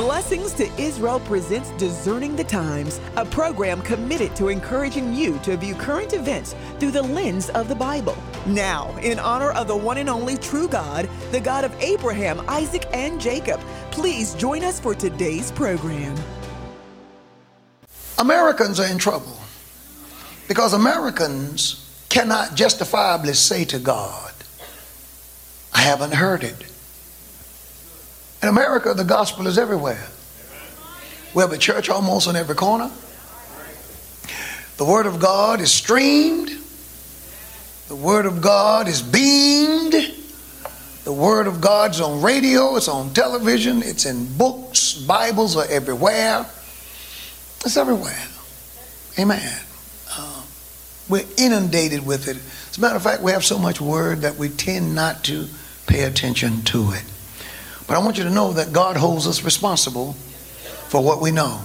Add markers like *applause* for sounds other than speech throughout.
Blessings to Israel presents Discerning the Times, a program committed to encouraging you to view current events through the lens of the Bible. Now, in honor of the one and only true God, the God of Abraham, Isaac, and Jacob, please join us for today's program. Americans are in trouble because Americans cannot justifiably say to God, I haven't heard it. In America, the gospel is everywhere. We have a church almost on every corner. The Word of God is streamed. The Word of God is beamed. The Word of God's on radio, it's on television, it's in books, Bibles are everywhere. It's everywhere. Amen. Uh, we're inundated with it. As a matter of fact, we have so much Word that we tend not to pay attention to it. But I want you to know that God holds us responsible for what we know.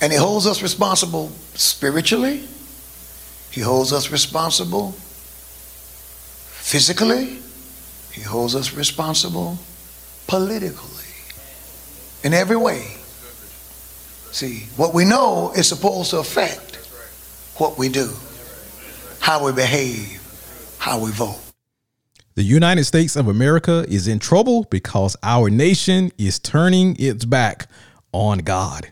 And He holds us responsible spiritually, He holds us responsible physically, He holds us responsible politically, in every way. See, what we know is supposed to affect what we do, how we behave, how we vote. The United States of America is in trouble because our nation is turning its back on God.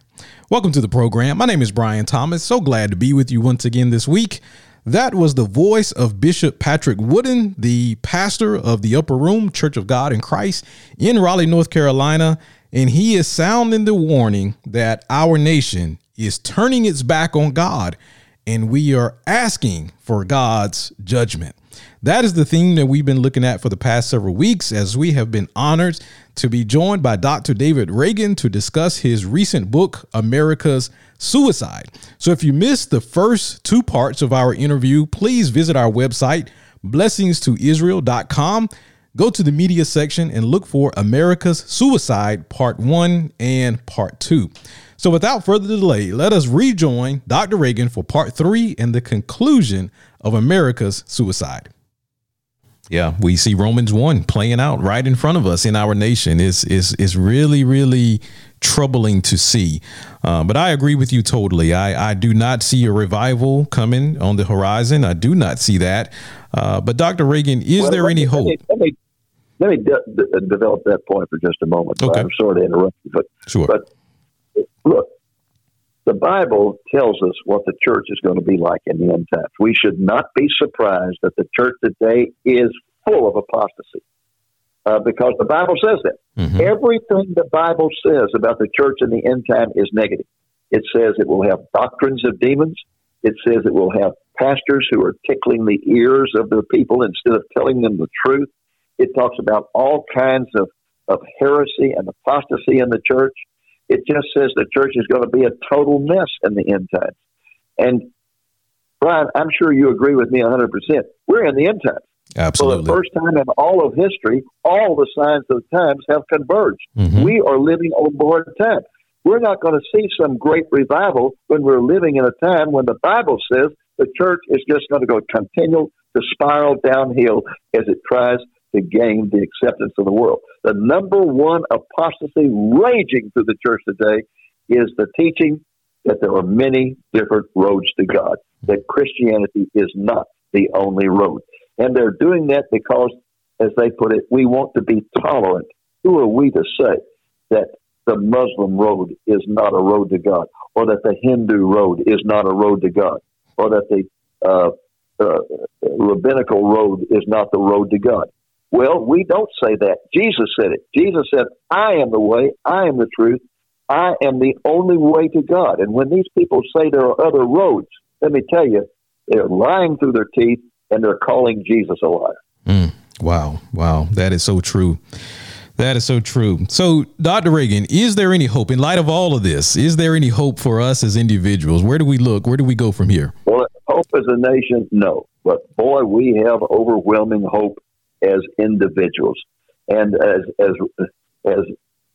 Welcome to the program. My name is Brian Thomas. So glad to be with you once again this week. That was the voice of Bishop Patrick Wooden, the pastor of the Upper Room Church of God in Christ in Raleigh, North Carolina. And he is sounding the warning that our nation is turning its back on God and we are asking for God's judgment. That is the theme that we've been looking at for the past several weeks as we have been honored to be joined by Dr. David Reagan to discuss his recent book, America's Suicide. So if you missed the first two parts of our interview, please visit our website, blessingstoisrael.com. Go to the media section and look for America's Suicide Part 1 and Part 2. So without further delay, let us rejoin Dr. Reagan for Part 3 and the conclusion of America's suicide. Yeah, we see Romans 1 playing out right in front of us in our nation. Is is is really really troubling to see. Uh, but I agree with you totally. I, I do not see a revival coming on the horizon. I do not see that. Uh, but Dr. Reagan, is well, there any hope? Let me, let me, de- de- develop that point for just a moment. Okay. I'm sorry to interrupt you, but, sure. but look, the Bible tells us what the church is going to be like in the end times. We should not be surprised that the church today is full of apostasy. Uh, because the Bible says that. Mm-hmm. Everything the Bible says about the church in the end time is negative. It says it will have doctrines of demons. It says it will have pastors who are tickling the ears of the people instead of telling them the truth. It talks about all kinds of, of heresy and apostasy in the church. It just says the church is going to be a total mess in the end times. And Brian, I'm sure you agree with me 100%. We're in the end times. Absolutely. For the first time in all of history, all the signs of the times have converged. Mm-hmm. We are living on board time. We're not going to see some great revival when we're living in a time when the Bible says the church is just going to go continual to spiral downhill as it tries to gain the acceptance of the world. The number one apostasy raging through the church today is the teaching that there are many different roads to God, that Christianity is not the only road. And they're doing that because, as they put it, we want to be tolerant. Who are we to say that the Muslim road is not a road to God, or that the Hindu road is not a road to God, or that the uh, uh, rabbinical road is not the road to God? Well, we don't say that. Jesus said it. Jesus said, I am the way, I am the truth, I am the only way to God. And when these people say there are other roads, let me tell you, they're lying through their teeth and they're calling Jesus a liar. Mm, wow. Wow. That is so true. That is so true. So, Dr. Reagan, is there any hope in light of all of this? Is there any hope for us as individuals? Where do we look? Where do we go from here? Well, hope as a nation, no. But boy, we have overwhelming hope as individuals. And as as as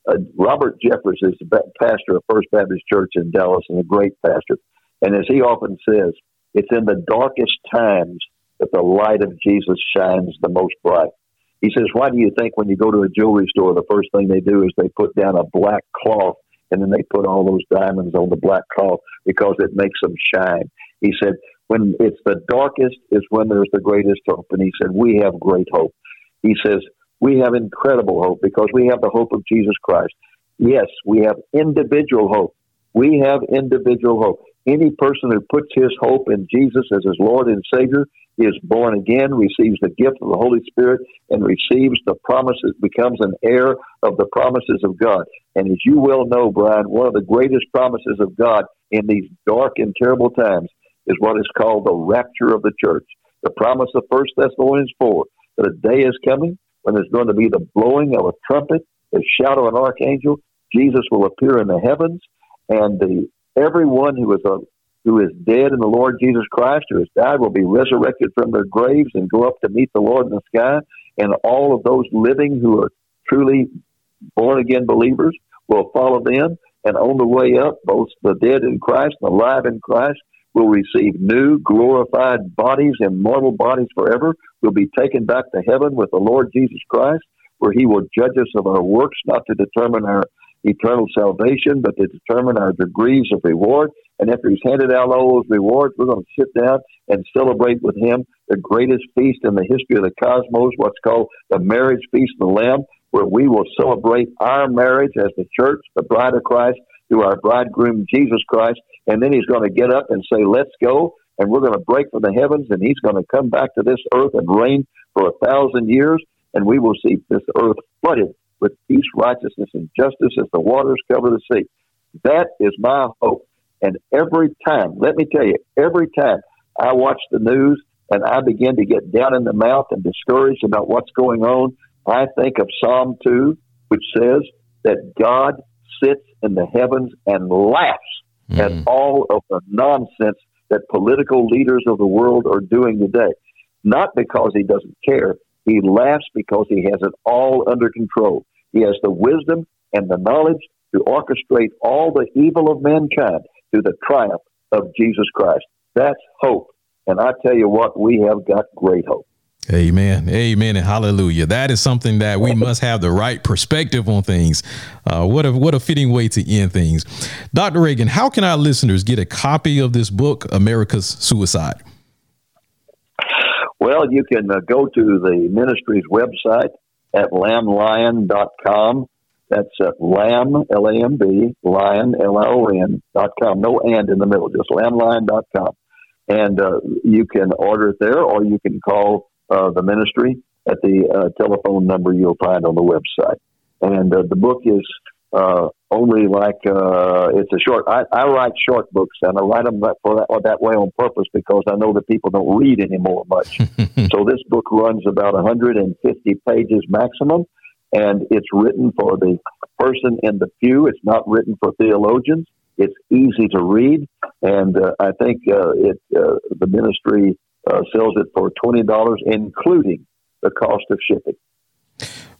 uh, Robert Jeffress is the pastor of First Baptist Church in Dallas and a great pastor. And as he often says, it's in the darkest times that the light of Jesus shines the most bright. He says, Why do you think when you go to a jewelry store, the first thing they do is they put down a black cloth and then they put all those diamonds on the black cloth because it makes them shine? He said, When it's the darkest is when there's the greatest hope. And he said, We have great hope. He says, We have incredible hope because we have the hope of Jesus Christ. Yes, we have individual hope. We have individual hope. Any person who puts his hope in Jesus as his Lord and Savior is born again, receives the gift of the Holy Spirit, and receives the promises, becomes an heir of the promises of God. And as you well know, Brian, one of the greatest promises of God in these dark and terrible times is what is called the rapture of the church. The promise of 1 Thessalonians 4 that a day is coming when there's going to be the blowing of a trumpet, the shout of an archangel. Jesus will appear in the heavens, and the everyone who is a who is dead in the Lord Jesus Christ, who has died, will be resurrected from their graves and go up to meet the Lord in the sky. And all of those living who are truly born again believers will follow them. And on the way up, both the dead in Christ and the alive in Christ will receive new glorified bodies, immortal bodies forever. We'll be taken back to heaven with the Lord Jesus Christ, where He will judge us of our works, not to determine our eternal salvation, but to determine our degrees of reward. And after he's handed out all those rewards, we're going to sit down and celebrate with him the greatest feast in the history of the cosmos, what's called the marriage feast of the Lamb, where we will celebrate our marriage as the church, the bride of Christ, through our bridegroom, Jesus Christ. And then he's going to get up and say, Let's go. And we're going to break from the heavens, and he's going to come back to this earth and reign for a thousand years. And we will see this earth flooded with peace, righteousness, and justice as the waters cover the sea. That is my hope. And every time, let me tell you, every time I watch the news and I begin to get down in the mouth and discouraged about what's going on, I think of Psalm 2, which says that God sits in the heavens and laughs mm. at all of the nonsense that political leaders of the world are doing today. Not because he doesn't care, he laughs because he has it all under control. He has the wisdom and the knowledge to orchestrate all the evil of mankind to the triumph of Jesus Christ. That's hope. And I tell you what, we have got great hope. Amen. Amen. And hallelujah. That is something that we must have the right perspective on things. Uh, what a what a fitting way to end things. Dr. Reagan, how can our listeners get a copy of this book, America's Suicide? Well, you can uh, go to the ministry's website at lamblion.com that's at lamb, L-A-M-B, lion, L-I-O-N dot com. No and in the middle, just lamblion.com. And uh, you can order it there or you can call uh, the ministry at the uh, telephone number you'll find on the website. And uh, the book is uh, only like uh, it's a short. I, I write short books, and I write them that, for that, that way on purpose because I know that people don't read anymore much. *laughs* so this book runs about 150 pages maximum, and it's written for the person in the pew. It's not written for theologians. It's easy to read, and uh, I think uh, it uh, the ministry uh, sells it for twenty dollars, including the cost of shipping.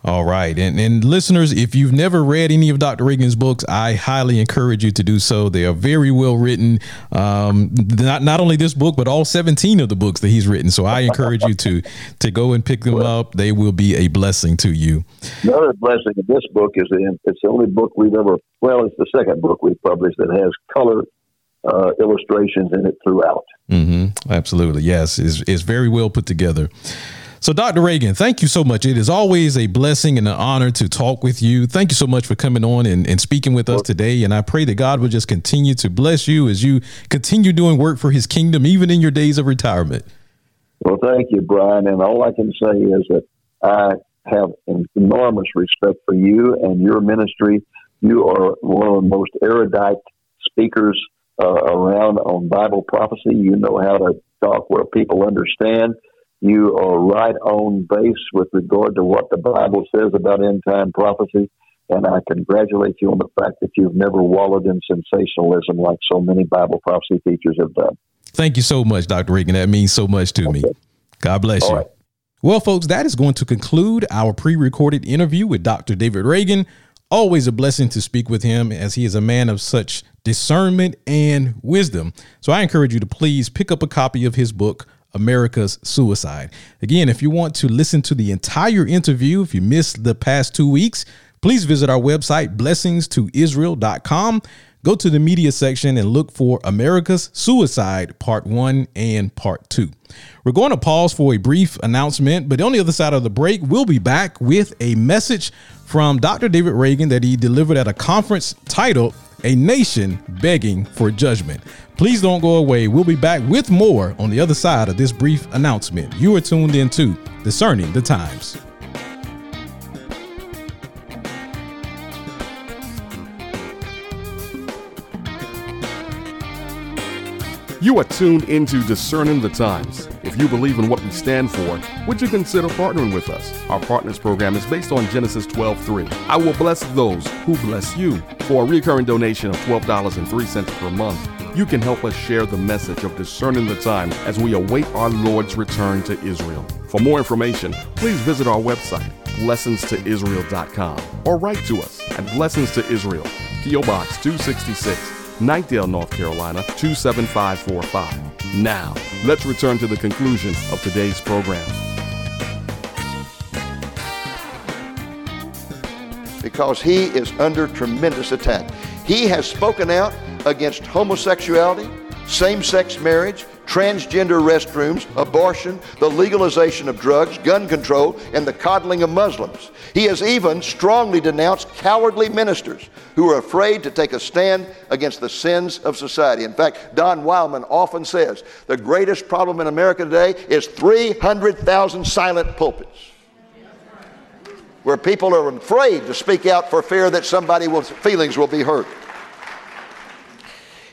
All right. And, and listeners, if you've never read any of Dr. Reagan's books, I highly encourage you to do so. They are very well written. Um, not, not only this book, but all 17 of the books that he's written. So I encourage you to, *laughs* to go and pick them up. They will be a blessing to you. Another blessing of this book is the, it's the only book we've ever, well, it's the second book we've published that has color uh, illustrations in it throughout. Mm-hmm. Absolutely. Yes. It's, it's very well put together. So, Dr. Reagan, thank you so much. It is always a blessing and an honor to talk with you. Thank you so much for coming on and, and speaking with us today. And I pray that God will just continue to bless you as you continue doing work for his kingdom, even in your days of retirement. Well, thank you, Brian. And all I can say is that I have enormous respect for you and your ministry. You are one of the most erudite speakers uh, around on Bible prophecy. You know how to talk where people understand you are right on base with regard to what the Bible says about end time prophecy. And I congratulate you on the fact that you've never wallowed in sensationalism like so many Bible prophecy teachers have done. Thank you so much, Dr. Reagan. That means so much to okay. me. God bless All you. Right. Well, folks, that is going to conclude our pre recorded interview with Dr. David Reagan. Always a blessing to speak with him as he is a man of such discernment and wisdom. So I encourage you to please pick up a copy of his book, America's Suicide. Again, if you want to listen to the entire interview, if you missed the past two weeks, please visit our website, blessingstoisrael.com. Go to the media section and look for America's Suicide Part 1 and Part 2. We're going to pause for a brief announcement, but on the other side of the break, we'll be back with a message from Dr. David Reagan that he delivered at a conference titled A Nation Begging for Judgment. Please don't go away. We'll be back with more on the other side of this brief announcement. You are tuned in to Discerning the Times. You are tuned into Discerning the Times. If you believe in what we stand for, would you consider partnering with us? Our partners program is based on Genesis 12:3. I will bless those who bless you. For a recurring donation of $12.03 per month, you can help us share the message of discerning the time as we await our Lord's return to Israel. For more information, please visit our website, blessingstoisrael.com, or write to us at Blessings to Israel, P.O. Box 266. Knightdale, North Carolina 27545. Now, let's return to the conclusion of today's program. Because he is under tremendous attack. He has spoken out against homosexuality, same sex marriage, transgender restrooms, abortion, the legalization of drugs, gun control, and the coddling of Muslims. He has even strongly denounced cowardly ministers who are afraid to take a stand against the sins of society. In fact, Don Wildmon often says the greatest problem in America today is 300,000 silent pulpits where people are afraid to speak out for fear that somebody's feelings will be hurt.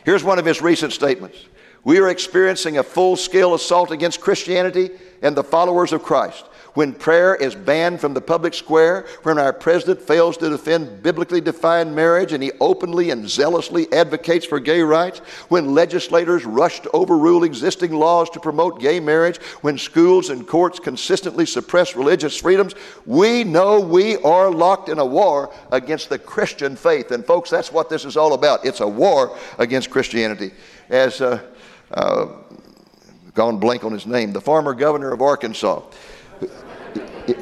Here's one of his recent statements. We are experiencing a full scale assault against Christianity and the followers of Christ when prayer is banned from the public square, when our president fails to defend biblically defined marriage and he openly and zealously advocates for gay rights, when legislators rush to overrule existing laws to promote gay marriage, when schools and courts consistently suppress religious freedoms, we know we are locked in a war against the Christian faith. And folks, that's what this is all about. It's a war against Christianity. As uh, uh, gone blank on his name, the former governor of Arkansas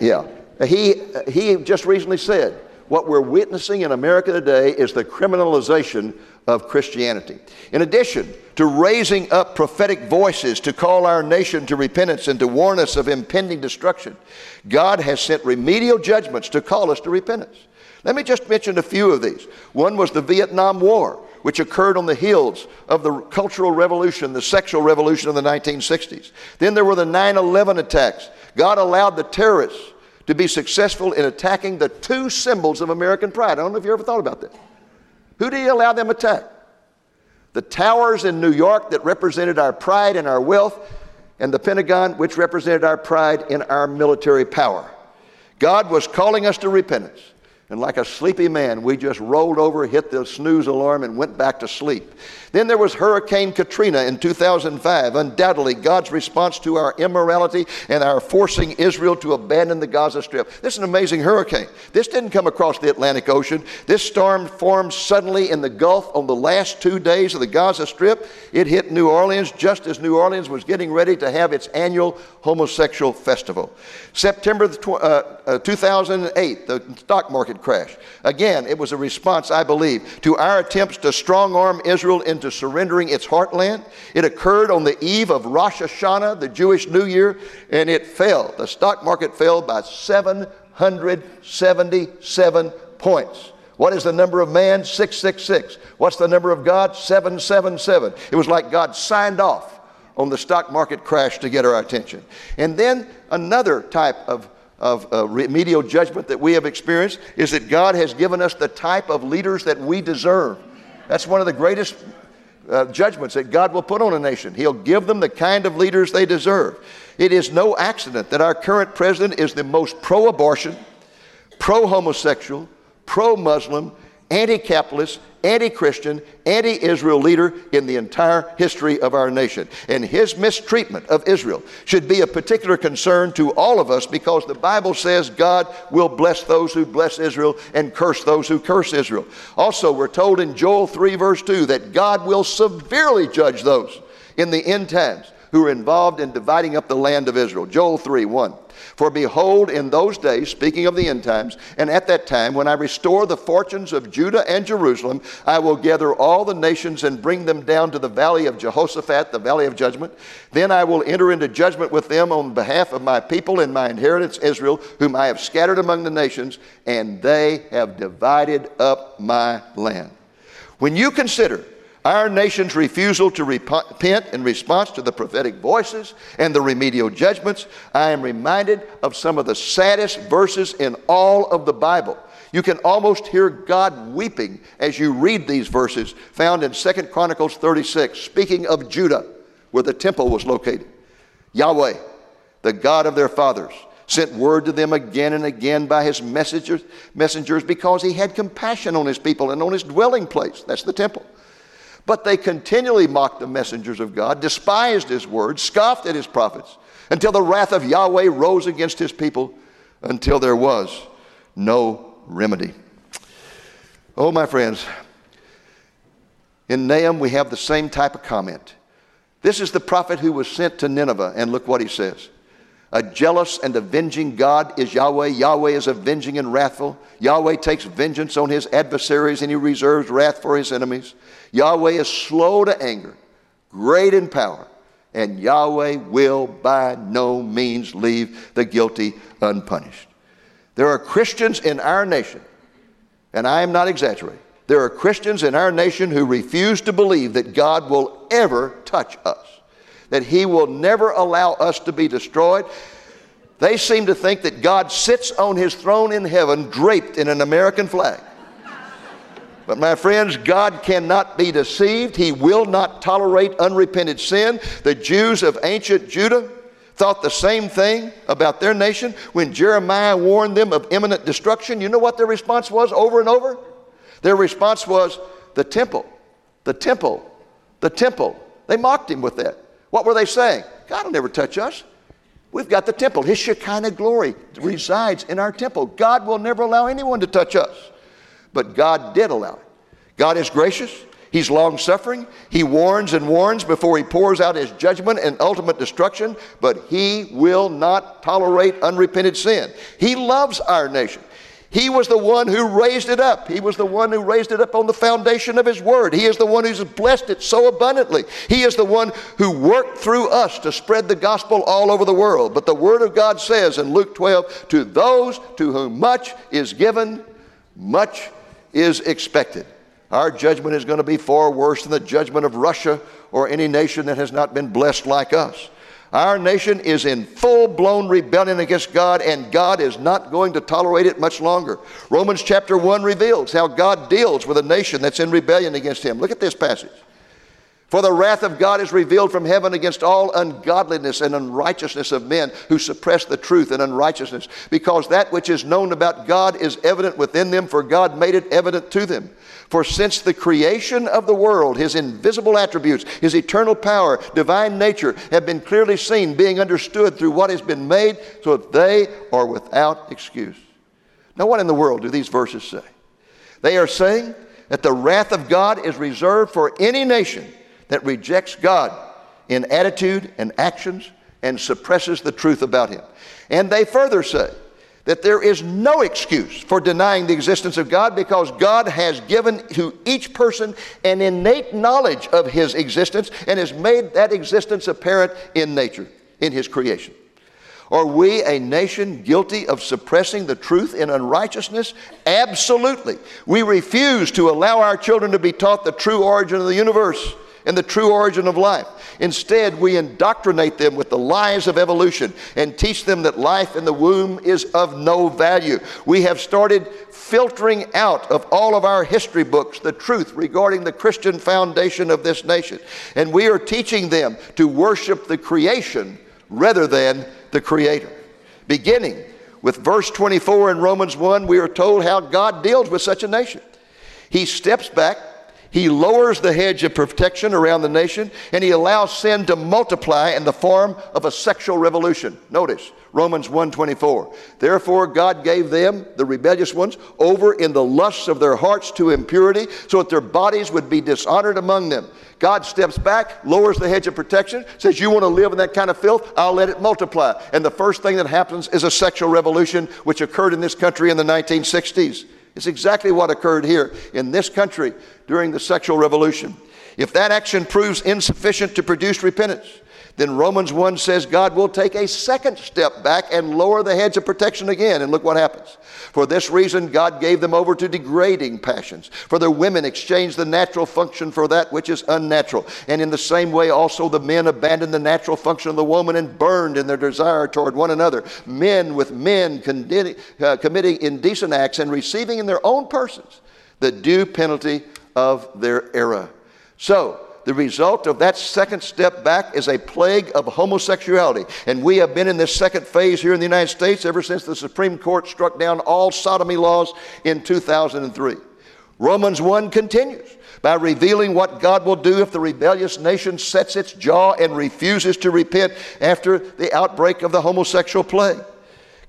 yeah. He, he just recently said, what we're witnessing in America today is the criminalization of Christianity. In addition to raising up prophetic voices to call our nation to repentance and to warn us of impending destruction, God has sent remedial judgments to call us to repentance. Let me just mention a few of these. One was the Vietnam War, which occurred on the heels of the Cultural Revolution, the sexual revolution of the 1960s. Then there were the 9 11 attacks God allowed the terrorists to be successful in attacking the two symbols of American pride. I don't know if you ever thought about that. Who did he allow them to attack? The towers in New York that represented our pride and our wealth, and the Pentagon, which represented our pride in our military power. God was calling us to repentance. And like a sleepy man, we just rolled over, hit the snooze alarm, and went back to sleep. Then there was Hurricane Katrina in 2005, undoubtedly God's response to our immorality and our forcing Israel to abandon the Gaza Strip. This is an amazing hurricane. This didn't come across the Atlantic Ocean. This storm formed suddenly in the Gulf on the last two days of the Gaza Strip. It hit New Orleans just as New Orleans was getting ready to have its annual homosexual festival. September uh, uh, 2008, the stock market crash. Again, it was a response, I believe, to our attempts to strong arm Israel into surrendering its heartland. It occurred on the eve of Rosh Hashanah, the Jewish New Year, and it fell. The stock market fell by 777 points. What is the number of man? 666. What's the number of God? 777. It was like God signed off on the stock market crash to get our attention. And then another type of of uh, remedial judgment that we have experienced is that God has given us the type of leaders that we deserve. That's one of the greatest uh, judgments that God will put on a nation. He'll give them the kind of leaders they deserve. It is no accident that our current president is the most pro abortion, pro homosexual, pro Muslim, anti capitalist, anti Christian, anti Israel leader in the entire history of our nation. And his mistreatment of Israel should be a particular concern to all of us because the Bible says God will bless those who bless Israel and curse those who curse Israel. Also, we're told in Joel 3, verse 2, that God will severely judge those in the end times who are involved in dividing up the land of Israel. Joel 3 1. For behold, in those days, speaking of the end times, and at that time, when I restore the fortunes of Judah and Jerusalem, I will gather all the nations and bring them down to the valley of Jehoshaphat, the valley of judgment. Then I will enter into judgment with them on behalf of my people and my inheritance Israel, whom I have scattered among the nations, and they have divided up my land. When you consider our nation's refusal to repent in response to the prophetic voices and the remedial judgments, I am reminded of some of the saddest verses in all of the Bible. You can almost hear God weeping as you read these verses found in 2 Chronicles 36, speaking of Judah, where the temple was located. Yahweh, the God of their fathers, sent word to them again and again by his messengers, messengers because he had compassion on his people and on his dwelling place. That's the temple. But they continually mocked the messengers of God, despised his word, scoffed at his prophets, until the wrath of Yahweh rose against his people, until there was no remedy. Oh, my friends, in Nahum we have the same type of comment. This is the prophet who was sent to Nineveh, and look what he says. A jealous and avenging God is Yahweh. Yahweh is avenging and wrathful. Yahweh takes vengeance on his adversaries and he reserves wrath for his enemies. Yahweh is slow to anger, great in power, and Yahweh will by no means leave the guilty unpunished. There are Christians in our nation, and I am not exaggerating. There are Christians in our nation who refuse to believe that God will ever touch us that He will never allow us to be destroyed. They seem to think that God sits on His throne in heaven draped in an American flag. But my friends, God cannot be deceived. He will not tolerate unrepented sin. The Jews of ancient Judah thought the same thing about their nation when Jeremiah warned them of imminent destruction. You know what their response was over and over? Their response was the temple, the temple, the temple. They mocked him with that. What were they saying? God will never touch us. We've got the temple. His Shekinah glory resides in our temple. God will never allow anyone to touch us. But God did allow it. God is gracious. He's long suffering. He warns and warns before he pours out his judgment and ultimate destruction, but he will not tolerate unrepented sin. He loves our nation. He was the one who raised it up. He was the one who raised it up on the foundation of His Word. He is the one who's blessed it so abundantly. He is the one who worked through us to spread the gospel all over the world. But the Word of God says in Luke 12 to those to whom much is given, much is expected. Our judgment is going to be far worse than the judgment of Russia or any nation that has not been blessed like us. Our nation is in full blown rebellion against God, and God is not going to tolerate it much longer. Romans chapter 1 reveals how God deals with a nation that's in rebellion against Him. Look at this passage. For the wrath of God is revealed from heaven against all ungodliness and unrighteousness of men who suppress the truth in unrighteousness, because that which is known about God is evident within them, for God made it evident to them. For since the creation of the world, his invisible attributes, his eternal power, divine nature have been clearly seen, being understood through what has been made, so that they are without excuse. Now, what in the world do these verses say? They are saying that the wrath of God is reserved for any nation that rejects God in attitude and actions and suppresses the truth about Him. And they further say that there is no excuse for denying the existence of God because God has given to each person an innate knowledge of His existence and has made that existence apparent in nature, in His creation. Are we a nation guilty of suppressing the truth in unrighteousness? Absolutely. We refuse to allow our children to be taught the true origin of the universe and the true origin of life. Instead, we indoctrinate them with the lies of evolution and teach them that life in the womb is of no value. We have started filtering out of all of our history books the truth regarding the Christian foundation of this nation. And we are teaching them to worship the creation rather than the Creator. Beginning with verse 24 in Romans 1, we are told how God deals with such a nation. He steps back He lowers the hedge of protection around the nation and he allows sin to multiply in the form of a sexual revolution. Notice Romans 1:24. Therefore God gave them, the rebellious ones, over in the lusts of their hearts to impurity, so that their bodies would be dishonored among them. God steps back, lowers the hedge of protection, says, You want to live in that kind of filth? I'll let it multiply. And the first thing that happens is a sexual revolution, which occurred in this country in the 1960s. It's exactly what occurred here in this country during the sexual revolution. If that action proves insufficient to produce repentance, then Romans 1 says God will take a second step back and lower the hedge of protection again. And look what happens. For this reason, God gave them over to degrading passions. For their women exchanged the natural function for that which is unnatural. And in the same way, also the men abandoned the natural function of the woman and burned in their desire toward one another. Men with men uh, committing indecent acts and receiving in their own persons the due penalty of their error. So, the result of that second step back is a plague of homosexuality. And we have been in this second phase here in the United States ever since the Supreme Court struck down all sodomy laws in 2003. Romans 1 continues by revealing what God will do if the rebellious nation sets its jaw and refuses to repent after the outbreak of the homosexual plague.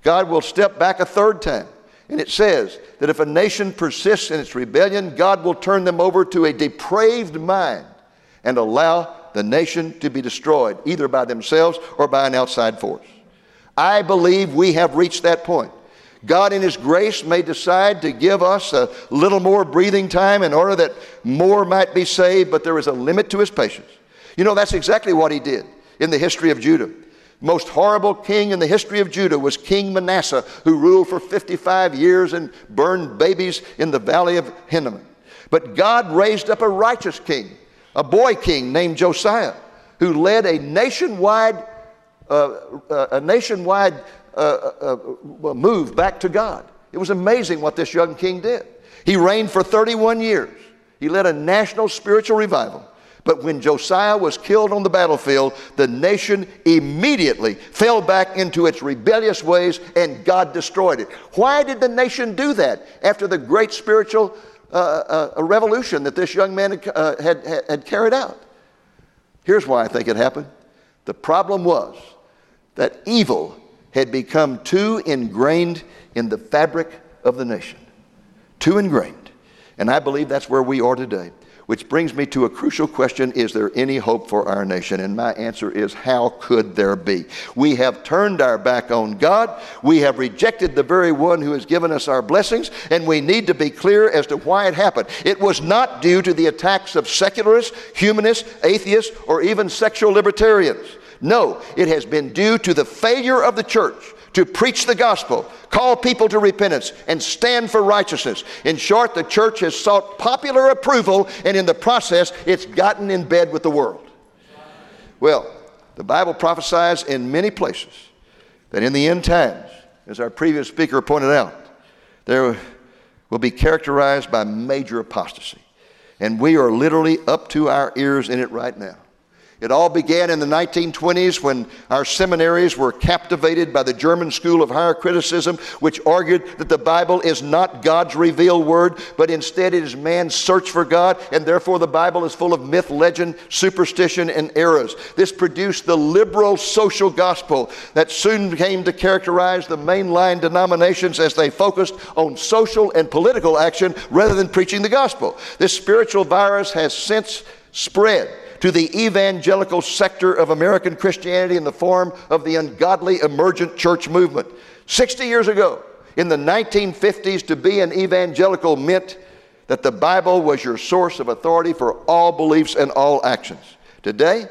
God will step back a third time. And it says that if a nation persists in its rebellion, God will turn them over to a depraved mind and allow the nation to be destroyed, either by themselves or by an outside force. I believe we have reached that point. God, in His grace, may decide to give us a little more breathing time in order that more might be saved, but there is a limit to His patience. You know, that's exactly what He did in the history of Judah. Most horrible king in the history of Judah was King Manasseh, who ruled for 55 years and burned babies in the valley of Hinnom. But God raised up a righteous king a boy king named Josiah, who led a nationwide, uh, uh, a nationwide uh, uh, uh move back to God. It was amazing what this young king did. He reigned for 31 years. He led a national spiritual revival. But when Josiah was killed on the battlefield, the nation immediately fell back into its rebellious ways and God destroyed it. Why did the nation do that after the great spiritual uh, a revolution that this young man had, uh, had, had carried out. Here's why I think it happened. The problem was that evil had become too ingrained in the fabric of the nation. Too ingrained. And I believe that's where we are today. Which brings me to a crucial question Is there any hope for our nation? And my answer is How could there be? We have turned our back on God. We have rejected the very one who has given us our blessings, and we need to be clear as to why it happened. It was not due to the attacks of secularists, humanists, atheists, or even sexual libertarians. No, it has been due to the failure of the church to preach the gospel, call people to repentance, and stand for righteousness. In short, the church has sought popular approval, and in the process, it's gotten in bed with the world. Well, the Bible prophesies in many places that in the end times, as our previous speaker pointed out, there will be characterized by major apostasy. And we are literally up to our ears in it right now. It all began in the 1920s when our seminaries were captivated by the German school of higher criticism, which argued that the Bible is not God's revealed word, but instead it is man's search for God, and therefore the Bible is full of myth, legend, superstition, and errors. This produced the liberal social gospel that soon came to characterize the mainline denominations as they focused on social and political action rather than preaching the gospel. This spiritual virus has since spread to the evangelical sector of American Christianity in the form of the ungodly emergent church movement. 60 years ago, in the 1950s, to be an evangelical meant that the Bible was your source of authority for all beliefs and all actions. Today,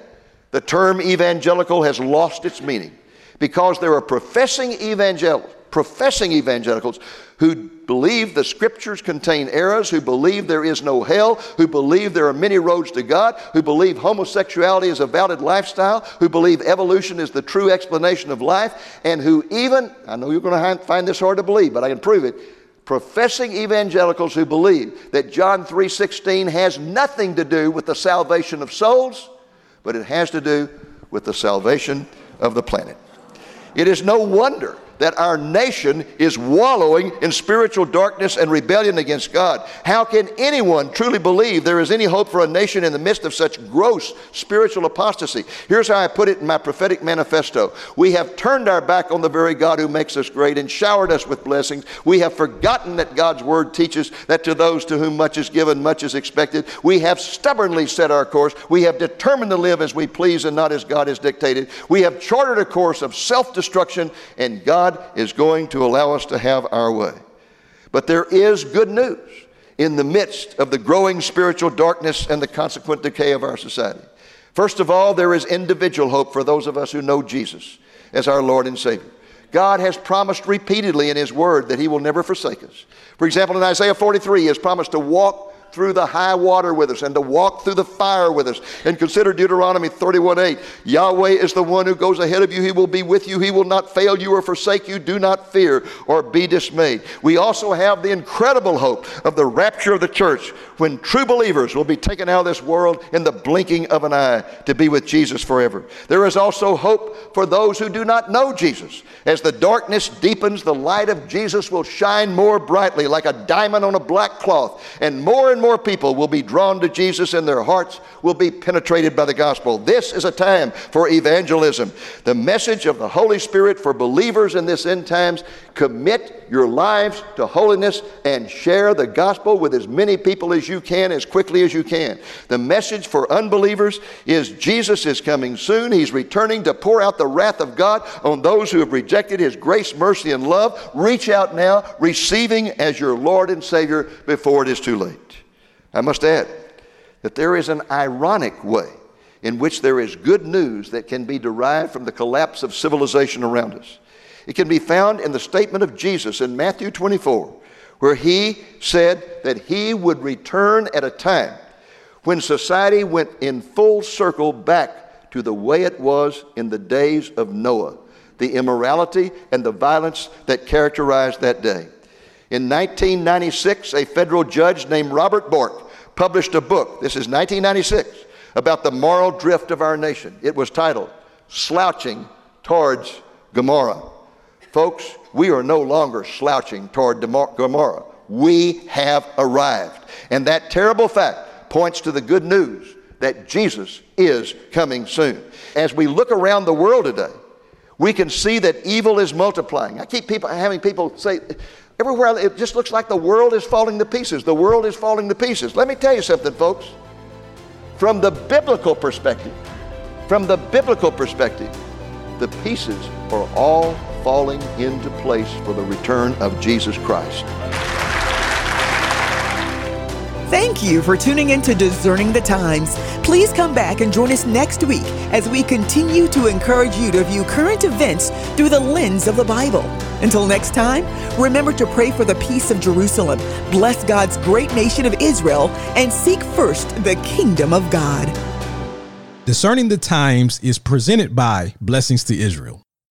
the term evangelical has lost its meaning because there are professing evangelicals professing evangelicals who believe the scriptures contain errors, who believe there is no hell, who believe there are many roads to God, who believe homosexuality is a valid lifestyle, who believe evolution is the true explanation of life, and who even, I know you're going to find this hard to believe, but I can prove it, professing evangelicals who believe that John 3:16 has nothing to do with the salvation of souls, but it has to do with the salvation of the planet. It is no wonder that our nation is wallowing in spiritual darkness and rebellion against God. How can anyone truly believe there is any hope for a nation in the midst of such gross spiritual apostasy? Here's how I put it in my prophetic manifesto We have turned our back on the very God who makes us great and showered us with blessings. We have forgotten that God's word teaches that to those to whom much is given, much is expected. We have stubbornly set our course. We have determined to live as we please and not as God has dictated. We have chartered a course of self destruction, and God God is going to allow us to have our way. But there is good news in the midst of the growing spiritual darkness and the consequent decay of our society. First of all, there is individual hope for those of us who know Jesus as our Lord and Savior. God has promised repeatedly in His Word that He will never forsake us. For example, in Isaiah 43, He has promised to walk through the high water with us and to walk through the fire with us. And consider Deuteronomy 31 8. Yahweh is the one who goes ahead of you. He will be with you. He will not fail you or forsake you. Do not fear or be dismayed. We also have the incredible hope of the rapture of the church when true believers will be taken out of this world in the blinking of an eye to be with Jesus forever. There is also hope for those who do not know Jesus. As the darkness deepens, the light of Jesus will shine more brightly like a diamond on a black cloth, and more and and more people will be drawn to Jesus and their hearts will be penetrated by the gospel. This is a time for evangelism. The message of the Holy Spirit for believers in this end times commit your lives to holiness and share the gospel with as many people as you can as quickly as you can. The message for unbelievers is Jesus is coming soon. He's returning to pour out the wrath of God on those who have rejected his grace, mercy, and love. Reach out now, receiving as your Lord and Savior before it is too late. I must add that there is an ironic way in which there is good news that can be derived from the collapse of civilization around us. It can be found in the statement of Jesus in Matthew 24, where he said that he would return at a time when society went in full circle back to the way it was in the days of Noah, the immorality and the violence that characterized that day. In 1996, a federal judge named Robert Bork published a book, this is 1996, about the moral drift of our nation. It was titled Slouching Towards Gomorrah. Folks, we are no longer slouching toward Gomorrah. We have arrived. And that terrible fact points to the good news that Jesus is coming soon. As we look around the world today, we can see that evil is multiplying. I keep people having people say, Everywhere, it just looks like the world is falling to pieces. The world is falling to pieces. Let me tell you something, folks. From the biblical perspective, from the biblical perspective, the pieces are all falling into place for the return of Jesus Christ. Thank you for tuning in to Discerning the Times. Please come back and join us next week as we continue to encourage you to view current events through the lens of the Bible. Until next time, remember to pray for the peace of Jerusalem, bless God's great nation of Israel, and seek first the kingdom of God. Discerning the Times is presented by Blessings to Israel.